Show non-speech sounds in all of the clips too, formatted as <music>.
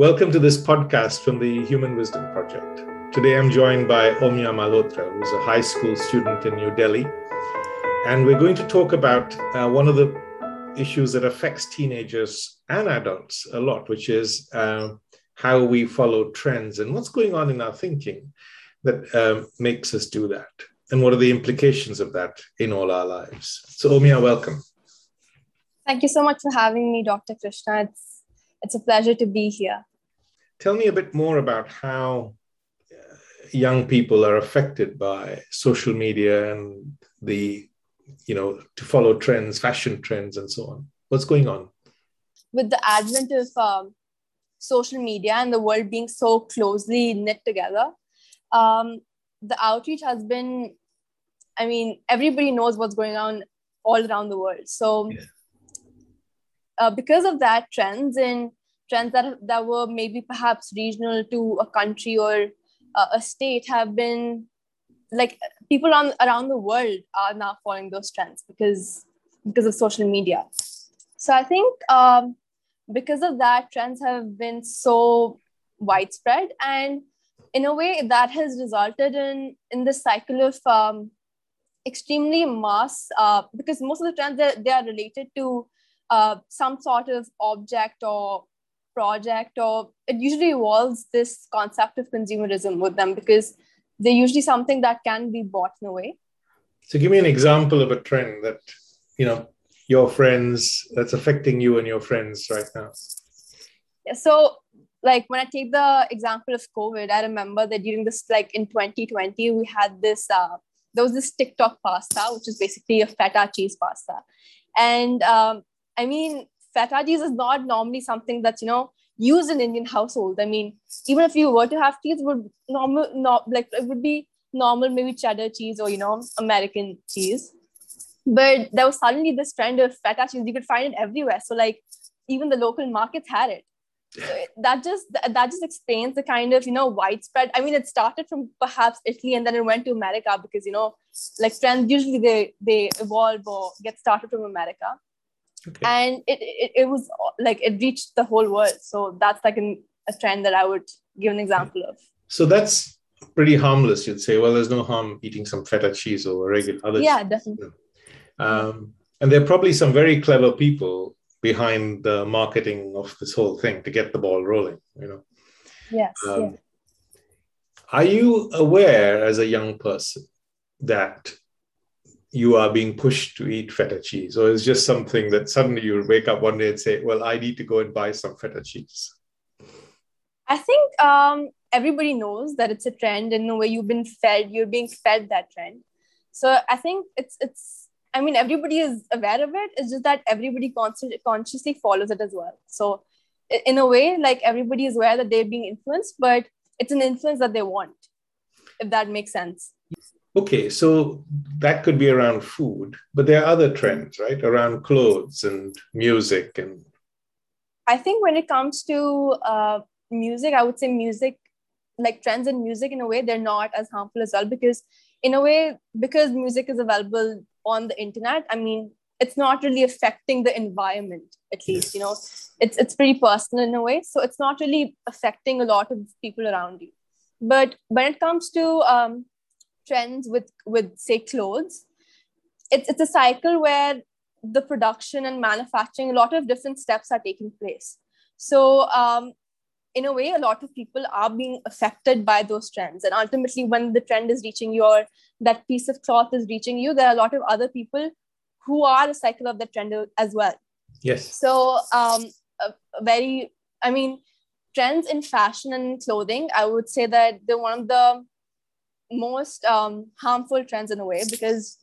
Welcome to this podcast from the Human Wisdom Project. Today I'm joined by Omya Malhotra, who's a high school student in New Delhi. And we're going to talk about uh, one of the issues that affects teenagers and adults a lot, which is uh, how we follow trends and what's going on in our thinking that um, makes us do that. And what are the implications of that in all our lives? So, Omya, welcome. Thank you so much for having me, Dr. Krishna. It's, it's a pleasure to be here. Tell me a bit more about how uh, young people are affected by social media and the, you know, to follow trends, fashion trends, and so on. What's going on? With the advent of um, social media and the world being so closely knit together, um, the outreach has been, I mean, everybody knows what's going on all around the world. So, yeah. uh, because of that, trends in trends that, that were maybe perhaps regional to a country or uh, a state have been like people on, around the world are now following those trends because because of social media. So i think um, because of that trends have been so widespread and in a way that has resulted in in this cycle of um, extremely mass uh, because most of the trends they, they are related to uh, some sort of object or project or it usually involves this concept of consumerism with them because they're usually something that can be bought in a way. So give me an example of a trend that you know your friends that's affecting you and your friends right now. Yeah, so like when i take the example of covid i remember that during this like in 2020 we had this uh there was this tiktok pasta which is basically a feta cheese pasta. And um i mean feta cheese is not normally something that's you know used in Indian household. I mean, even if you were to have cheese, would normal not like it would be normal maybe cheddar cheese or you know American cheese. But there was suddenly this trend of feta cheese. You could find it everywhere. So like even the local markets had it. So <laughs> that just that just explains the kind of you know widespread. I mean, it started from perhaps Italy and then it went to America because you know like trends usually they they evolve or get started from America okay. and it, it, it was like it reached the whole world. So that's like an, a trend that i would give an example of. So that's pretty harmless you'd say. Well there's no harm eating some feta cheese or regular other yeah definitely. Um, and there are probably some very clever people behind the marketing of this whole thing to get the ball rolling you know? Yes um, yeah. are you aware as a young person that you are being pushed to eat feta cheese, or it's just something that suddenly you wake up one day and say, "Well, I need to go and buy some feta cheese." I think um, everybody knows that it's a trend, and the way you've been fed, you're being fed that trend. So I think it's it's. I mean, everybody is aware of it. It's just that everybody consciously consciously follows it as well. So, in a way, like everybody is aware that they're being influenced, but it's an influence that they want, if that makes sense. Okay, so that could be around food, but there are other trends, right? Around clothes and music and. I think when it comes to uh, music, I would say music, like trends in music, in a way, they're not as harmful as well because, in a way, because music is available on the internet. I mean, it's not really affecting the environment, at least. You know, it's it's pretty personal in a way, so it's not really affecting a lot of people around you. But when it comes to um, trends with with say clothes it's it's a cycle where the production and manufacturing a lot of different steps are taking place. So um, in a way a lot of people are being affected by those trends. And ultimately when the trend is reaching your that piece of cloth is reaching you there are a lot of other people who are a cycle of the trend as well. Yes. So um, very i mean trends in fashion and clothing i would say that they're one of the most um, harmful trends in a way because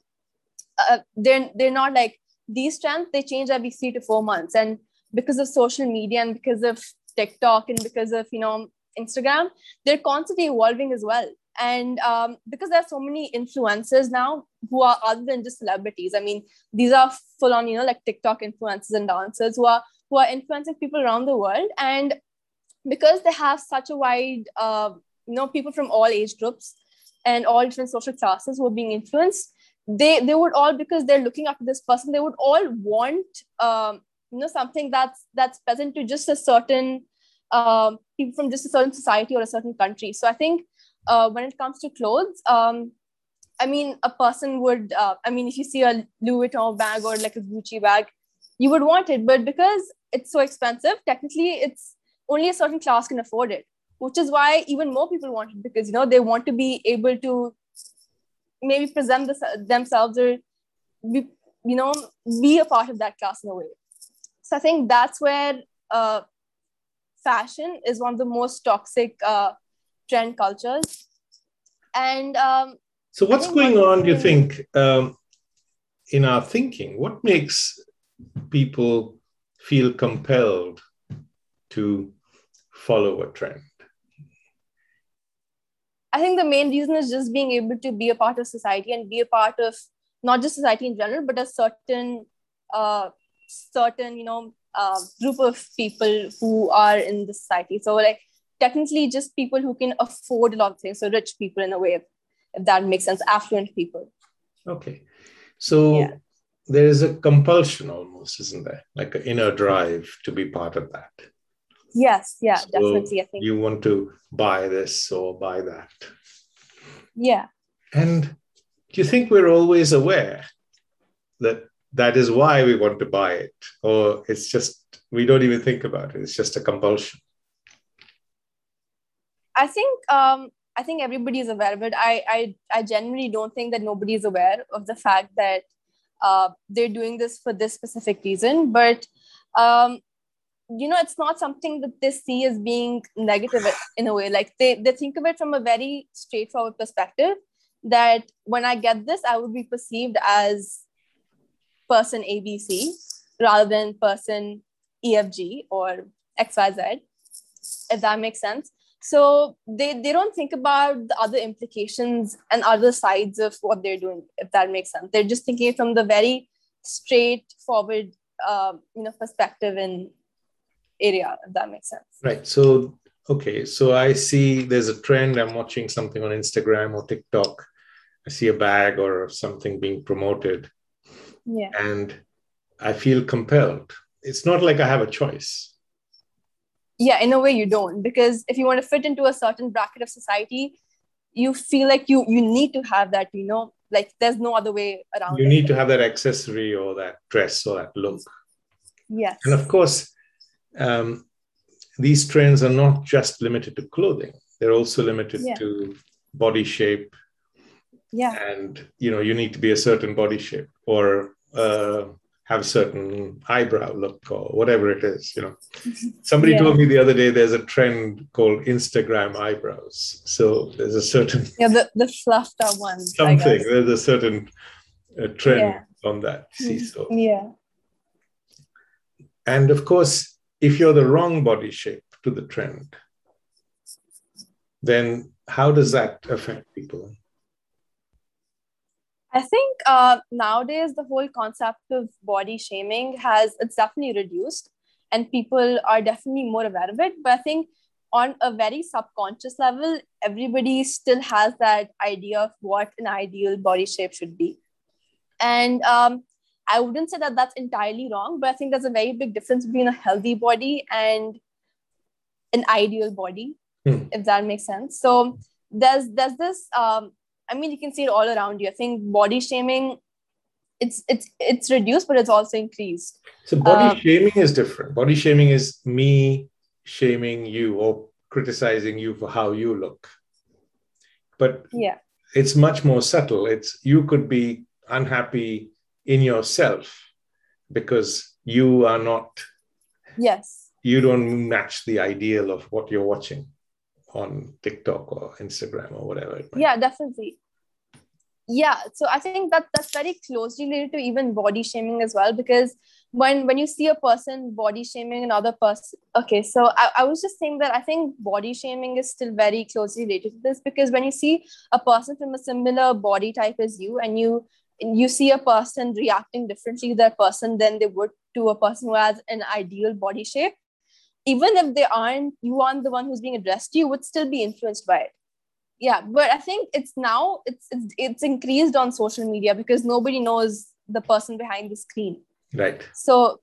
uh, they're they're not like these trends they change every three to four months. And because of social media and because of tiktok and because of you know instagram they're constantly evolving as well. And um, because there are so many influencers now who are other than just celebrities i mean these are full on you know like tiktok influencers and dancers who are who are influencing people around the world. And because they have such a wide uh, you know people from all age groups and all different social classes who are being influenced they they would all because they're looking up to this person they would all want um, you know something that's that's present to just a certain um, people from just a certain society or a certain country. So I think uh, when it comes to clothes, um, I mean, a person would, uh, I mean, if you see a Louis Vuitton bag or like a Gucci bag, you would want it. But because it's so expensive, technically, it's only a certain class can afford it, which is why even more people want it because, you know, they want to be able to maybe present this, themselves or, be, you know, be a part of that class in a way. So I think that's where uh, fashion is one of the most toxic uh, trend cultures. And um, so, what's going on, do you think, um, in our thinking? What makes people feel compelled to follow a trend? I think the main reason is just being able to be a part of society and be a part of not just society in general, but a certain, uh, certain, you know, uh, group of people who are in the society. So, like, technically, just people who can afford a lot of things. So, rich people in a way, if that makes sense, affluent people. Okay. So, yeah. there is a compulsion almost, isn't there? Like an inner drive to be part of that. Yes. Yeah, so definitely. I think you want to buy this or buy that. Yeah. And do you think we're always aware that that is why we want to buy it or it's just we don't even think about it it's just a compulsion i think um i think everybody is aware of it i i, I genuinely don't think that nobody is aware of the fact that uh, they're doing this for this specific reason but um you know it's not something that they see as being negative in a way like they, they think of it from a very straightforward perspective that when i get this i would be perceived as person ABC rather than person EFG or XYZ, if that makes sense. So they, they don't think about the other implications and other sides of what they're doing, if that makes sense. They're just thinking from the very straightforward uh, you know, perspective and area, if that makes sense. Right. So okay. So I see there's a trend. I'm watching something on Instagram or TikTok. I see a bag or something being promoted yeah. and i feel compelled it's not like i have a choice yeah in a way you don't because if you want to fit into a certain bracket of society you feel like you you need to have that you know like there's no other way around you it. need to have that accessory or that dress or that look yes and of course um, these trends are not just limited to clothing. They're also limited yeah. to body shape yeah. and you know you need to be a certain body shape or uh, have a certain eyebrow look or whatever it is you know. Somebody yeah. told me the other day there's a trend called instagram eyebrows. So there's a certain <laughs> yeah the, the fluffed up ones something there's a certain uh, trend yeah. on that see so. Yeah. And of course if you're the wrong body shape to the trend then how does that affect people I think uh, nowadays the whole concept of body shaming has it's definitely reduced, and people are definitely more aware of it. But I think on a very subconscious level, everybody still has that idea of what an ideal body shape should be, and um, I wouldn't say that that's entirely wrong, but I think there's a very big difference between a healthy body and an ideal body, mm. if that makes sense. So there's there's this um, I mean, you can see it all around you. I think body shaming, it's it's it's reduced, but it's also increased. So body um, shaming is different. Body shaming is me shaming you or criticizing you for how you look. But yeah, it's much more subtle. It's you could be unhappy in yourself because you are not. Yes. You don't match the ideal of what you're watching on TikTok or Instagram or whatever. yeah, definitely. Yeah, so I think that that's very closely related to even body shaming as well because when when you see a person body shaming another person okay so I, I was just saying that i think body shaming is still very closely related to this because when you see a person from a similar body type as you and you you see a person reacting differently to that person than they would to a person who has an ideal body shape. Even if they aren't you aren't the one who's being addressed you would still be influenced by it. Yeah but i think it's now it's it's, it's increased on social media because nobody knows the person behind the screen. Right. So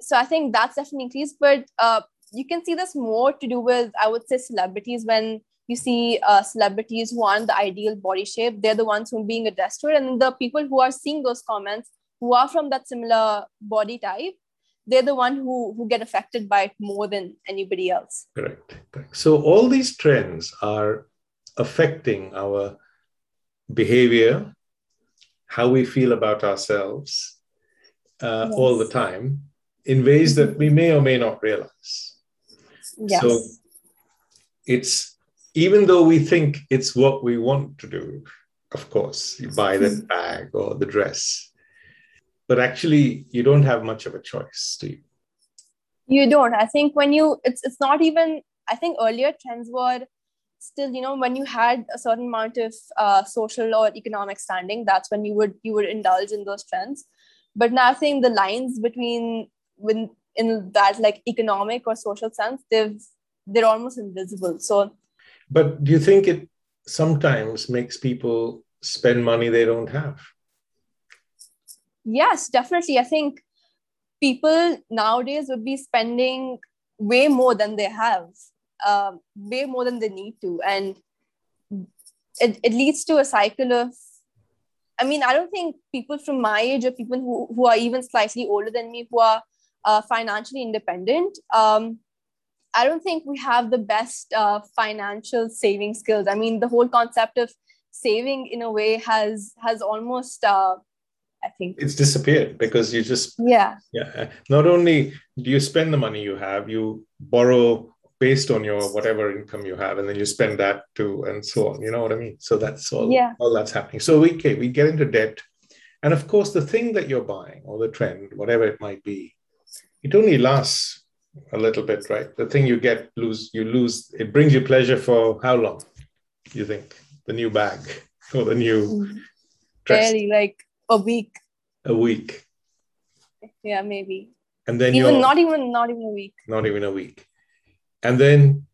so i think that's definitely increased but uh, you can see this more to do with i would say celebrities when you see uh, celebrities who aren't the ideal body shape they're the ones who are being addressed to it and the people who are seeing those comments who are from that similar body type they're the one who who get affected by it more than anybody else. Correct, so all these trends are affecting our behavior how we feel about ourselves uh, yes. all the time in ways that we may or may not realize. Yes. so it's even though we think it's what we want to do of course you buy the hmm. bag or the dress but actually you don't have much of a choice do you? You don't. I think when you it's it's not even i think earlier trends were still you know when you had a certain amount of uh, social or economic standing that's when you would you would indulge in those trends. But now i think the lines between when in that like economic or social sense they've they're almost invisible. So but do you think it sometimes makes people spend money they don't have? Yes definitely. I think people nowadays would be spending way more than they have um, way more than they need to. And it, it leads to a cycle of i mean i don't think people from my age or people who, who are even slightly older than me who are uh, financially independent um, i don't think we have the best uh, financial saving skills. I mean the whole concept of saving in a way has has almost uh, I think it's disappeared because you just yeah. Yeah. Not only do you spend the money you have, you borrow based on your whatever income you have and then you spend that too and so on. You know what i mean? So that's all yeah. all that's happening. So we okay, we get into debt. And of course the thing that you're buying or the trend whatever it might be it only lasts a little bit right? The thing you get lose you lose it brings you pleasure for how long you think? The new bag <laughs> or the new mm-hmm. dress? Barely like a week. A week. Yeah maybe. And then even not even not even a week. Not even a week. And then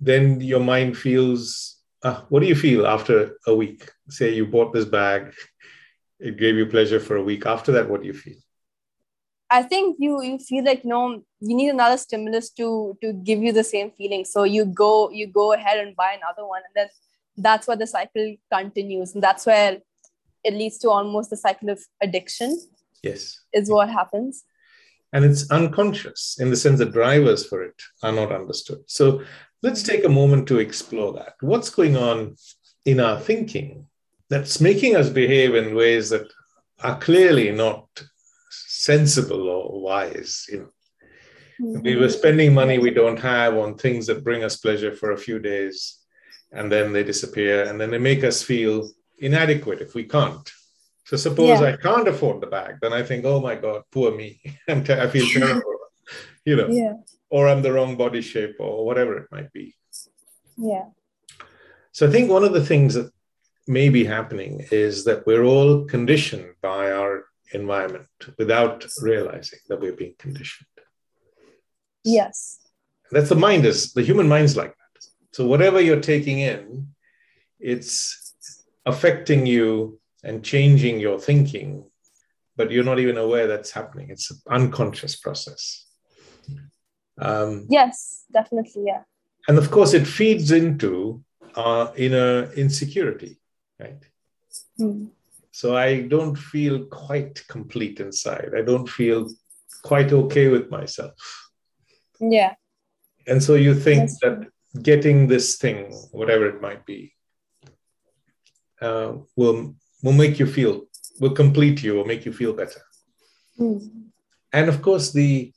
then your mind feels uh, what do you feel after a week? Say you bought this bag it gave you pleasure for a week. After that what do you feel i think you you feel like you know you need another stimulus to to give you the same feeling so you go you go ahead and buy another one and then that's where the cycle continues and that's where it leads to almost the cycle of addiction yes is what happens and it's unconscious in the sense that drivers for it are not understood. So let's take a moment to explore that. What's going on in our thinking that's making us behave in ways that are clearly not sensible or wise? You know, mm-hmm. we were spending money we don't have on things that bring us pleasure for a few days, and then they disappear, and then they make us feel inadequate if we can't. So suppose yeah. I can't afford the bag, then I think, oh my God, poor me. <laughs> I'm I feel terrible, <laughs> you know, yeah. or I'm the wrong body shape or whatever it might be. Yeah. So I think one of the things that may be happening is that we're all conditioned by our environment without realizing that we're being conditioned. Yes. That's the mind is the human mind's like that. So whatever you're taking in, it's affecting you and changing your thinking, but you're not even aware that's happening. It's an unconscious process. Um, yes, definitely, yeah. And of course, it feeds into our inner insecurity, right? Mm. So I don't feel quite complete inside. I don't feel quite okay with myself. Yeah. And so you think That's that getting this thing, whatever it might be, uh, will will make you feel, will complete you, or make you feel better. Mm. And of course, the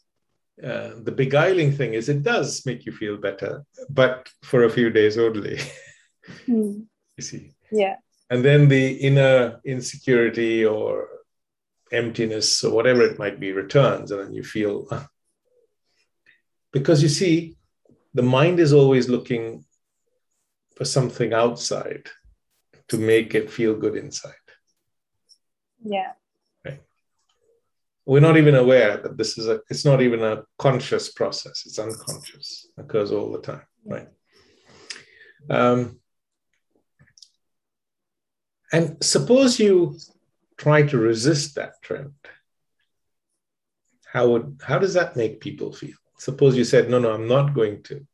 uh, the beguiling thing is it does make you feel better, but for a few days only. <laughs> mm. You see. Yeah. And then the inner insecurity or emptiness or whatever it might be returns, and then you feel. Because you see, the mind is always looking for something outside to make it feel good inside. Yeah. Right. We're not even aware that this is a, it's not even a conscious process, it's unconscious, it occurs all the time, right? Um, and suppose you try to resist that trend. How would how does that make people feel? suppose you said, no, no, I'm not going to.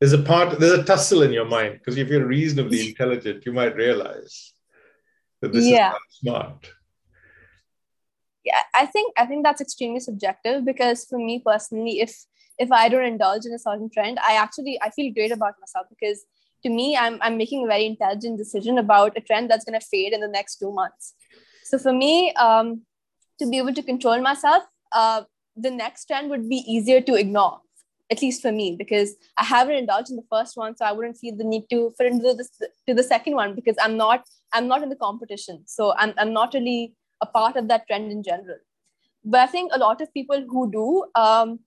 There's a part, there's a tussle in your mind because if you're reasonably <laughs> intelligent, you might realize that this yeah. is not smart. Yeah, I think I think that's extremely subjective because for me personally, if if I don't indulge in a certain trend, I actually I feel great about myself because to me, I'm I'm making a very intelligent decision about a trend that's going to fade in the next two months. So for me, um, to be able to control myself, uh, the next trend would be easier to ignore, at least for me, because I haven't indulged in the first one, so I wouldn't feel the need to fit into to the second one because I'm not I'm not in the competition, so I'm I'm not really a part of that trend in general. But I think a lot of people who do, um,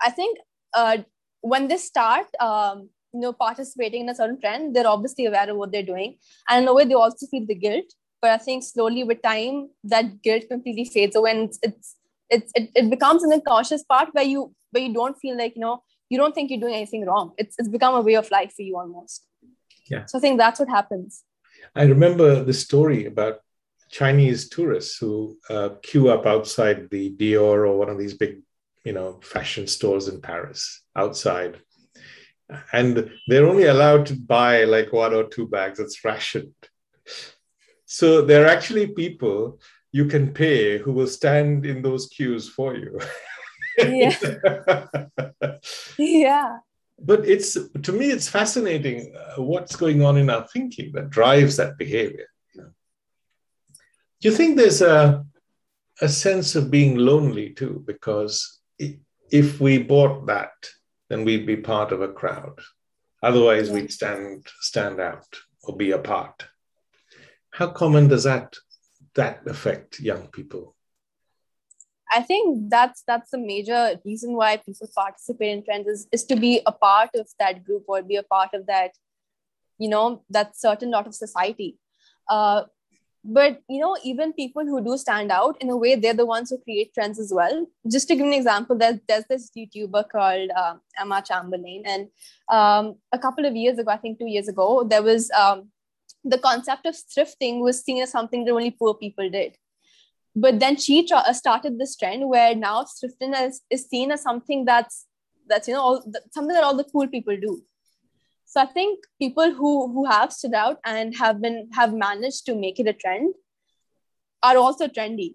I think uh, when they start, um, you know, participating in a certain trend, they're obviously aware of what they're doing, and in a way, they also feel the guilt. But I think slowly with time that guilt completely fades away and it's, it's it, it becomes an unconscious part where you where you don't feel like you know you don't think you're doing anything wrong. It's it's become a way of life for you almost. Yeah. So i think that's what happens. I remember the story about chinese tourists who uh, queue up outside the dior or one of these big you know fashion stores in paris outside and they're only allowed to buy like one or two bags it's rationed so there are actually people you can pay who will stand in those queues for you. yeah. <laughs> yeah. But it's to me, it's fascinating uh, what's going on in our thinking that drives that behavior. You know? Do you think there's a a sense of being lonely too? Because if we bought that, then we'd be part of a crowd. Otherwise, we'd stand stand out or be apart. How common does that that affect young people? I think that's that's the major reason why people participate in trends is, is to be a part of that group or be a part of that, you know, that certain lot of society. Uh, but you know, even people who do stand out in a way, they're the ones who create trends as well. Just to give an example, there's there's this YouTuber called uh, Emma Chamberlain, and um, a couple of years ago, I think two years ago, there was um, the concept of thrifting was seen as something that only poor people did. But then she tra- uh, started this trend where now thrifting is, is seen as something that's that's you know all, something that all the cool people do. So I think people who who have stood out and have been have managed to make it a trend are also trendy.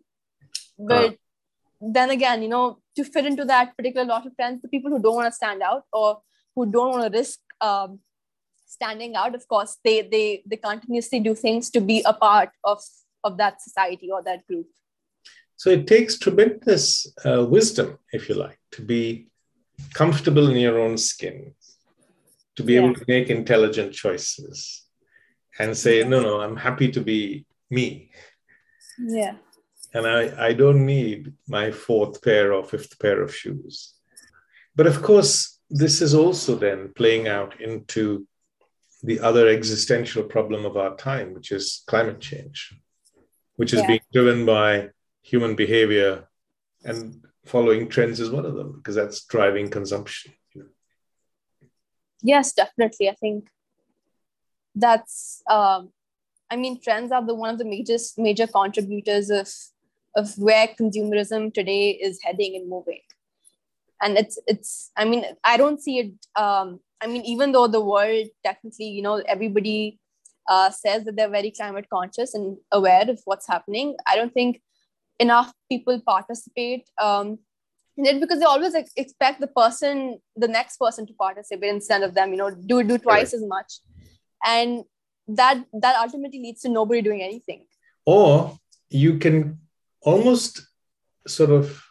But then again, you know, to fit into that particular lot of trends, the people who don't want to stand out or who don't want to risk um, standing out of course they they they continuously do things to be a part of of that society or that group. So it takes tremendous uh, wisdom if you like to be comfortable in your own skin to be yeah. able to make intelligent choices and say no no i'm happy to be me yeah and i i don't need my fourth pair or fifth pair of shoes but of course this is also then playing out into the other existential problem of our time, which is climate change, which is yeah. being driven by human behavior and following trends is one of them because that's driving consumption. Yes, definitely. I think that's. Um, I mean, trends are the one of the major major contributors of of where consumerism today is heading and moving. And it's it's. I mean, I don't see it um, I mean, even though the world technically, you know, everybody uh, says that they're very climate conscious and aware of what's happening, I don't think enough people participate um, in it because they always ex- expect the person, the next person to participate instead of them, you know, do do twice right. as much, and that that ultimately leads to nobody doing anything. Or you can almost sort of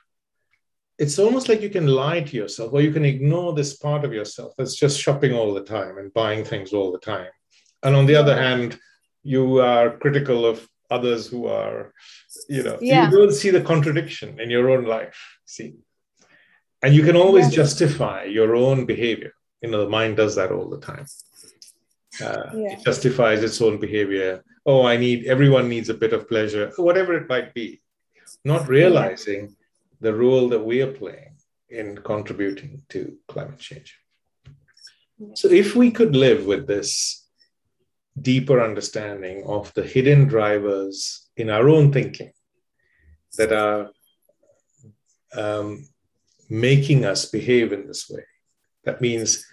it's almost like you can lie to yourself or you can ignore this part of yourself that's just shopping all the time and buying things all the time. And on the other hand, you are critical of others who are, you know, yeah. you don't see the contradiction in your own life. See? And you can always yes. justify your own behavior. You know, the mind does that all the time. Uh, yeah. It justifies its own behavior. Oh, I need, everyone needs a bit of pleasure, whatever it might be. Not realizing the role that we are playing in contributing to climate change. So, if we could live with this deeper understanding of the hidden drivers in our own thinking that are um, making us behave in this way. That means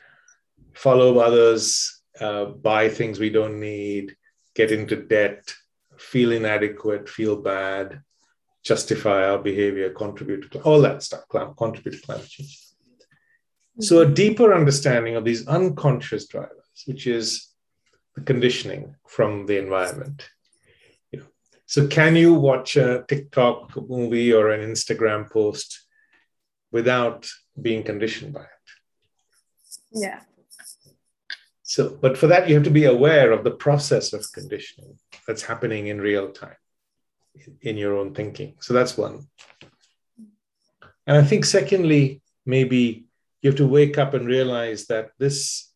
follow others, uh, buy things we don't need, get into debt, feel inadequate, feel bad, justify our behavior, contribute to all that stuff, contribute to climate change. So, a deeper understanding of these unconscious drivers, which is the conditioning from the environment. So, can you watch a TikTok movie or an Instagram post without being conditioned by it? Yeah. So, but for that, you have to be aware of the process of conditioning that's happening in real time in your own thinking. So that's one. And I think, secondly, maybe you have to wake up and realize that this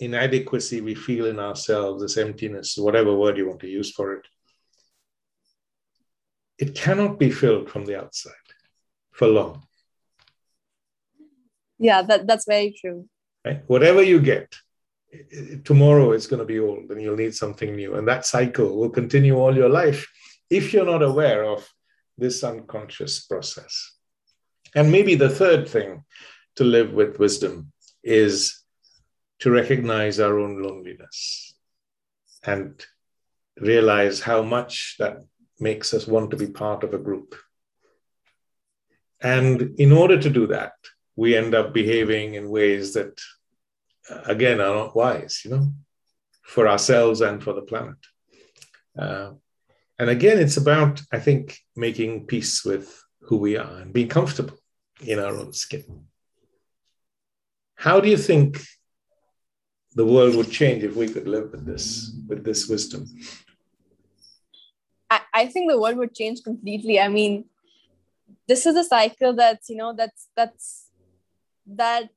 inadequacy we feel in ourselves, this emptiness, whatever word you want to use for it, it cannot be filled from the outside for long. Yeah, that, that's very true. Right? Whatever you get, tomorrow it's going to be old and you'll need something new. And that cycle will continue all your life if you're not aware of this unconscious process. And maybe the third thing to live with wisdom is to recognize our own loneliness and realize how much that makes us want to be part of a group. And in order to do that, we end up behaving in ways that, uh, again, are not wise, you know, for ourselves and for the planet. Uh, and again, it's about, I think, making peace with who we are and being comfortable in our own skin. How do you think the world would change if we could live with this, with this wisdom? I, I think the world would change completely. I mean, this is a cycle that's, you know, that's that's that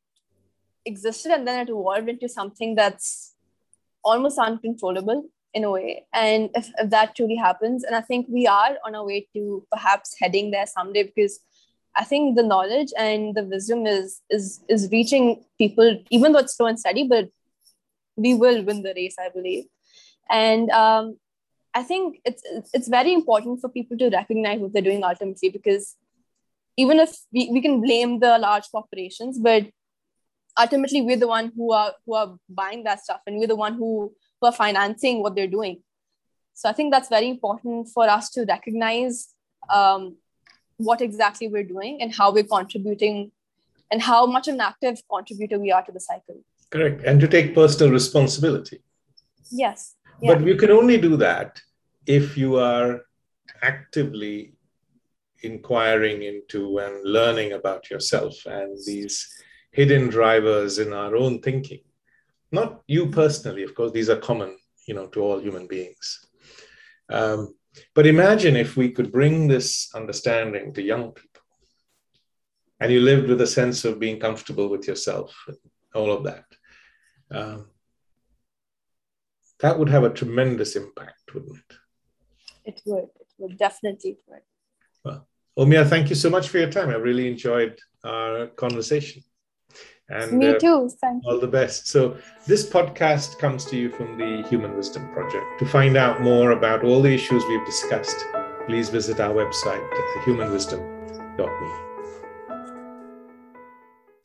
existed and then it evolved into something that's almost uncontrollable in a way. And if, if that truly happens, and I think we are on our way to perhaps heading there someday because I think the knowledge and the wisdom is is is reaching people, even though it's slow and steady, but we will win the race, I believe. And um, I think it's it's very important for people to recognize what they're doing ultimately because even if we, we can blame the large corporations, but ultimately we're the one who are who are buying that stuff and we're the one who who are financing what they're doing. So I think that's very important for us to recognize um, what exactly we're doing and how we're contributing and how much of an active contributor we are to the cycle. Correct. And to take personal responsibility. Yes. Yeah. But you can only do that if you are actively inquiring into and learning about yourself and these hidden drivers in our own thinking not you personally, of course, these are common, you know, to all human beings. Um, but imagine if we could bring this understanding to young people and you lived with a sense of being comfortable with yourself, all of that. Um, that would have a tremendous impact, wouldn't it? It would. It would definitely. Would. Well, Omia, thank you so much for your time. I really enjoyed our conversation. And me uh, too. Thank all the best. So, this podcast comes to you from the Human Wisdom Project. To find out more about all the issues we've discussed, please visit our website, humanwisdom.me.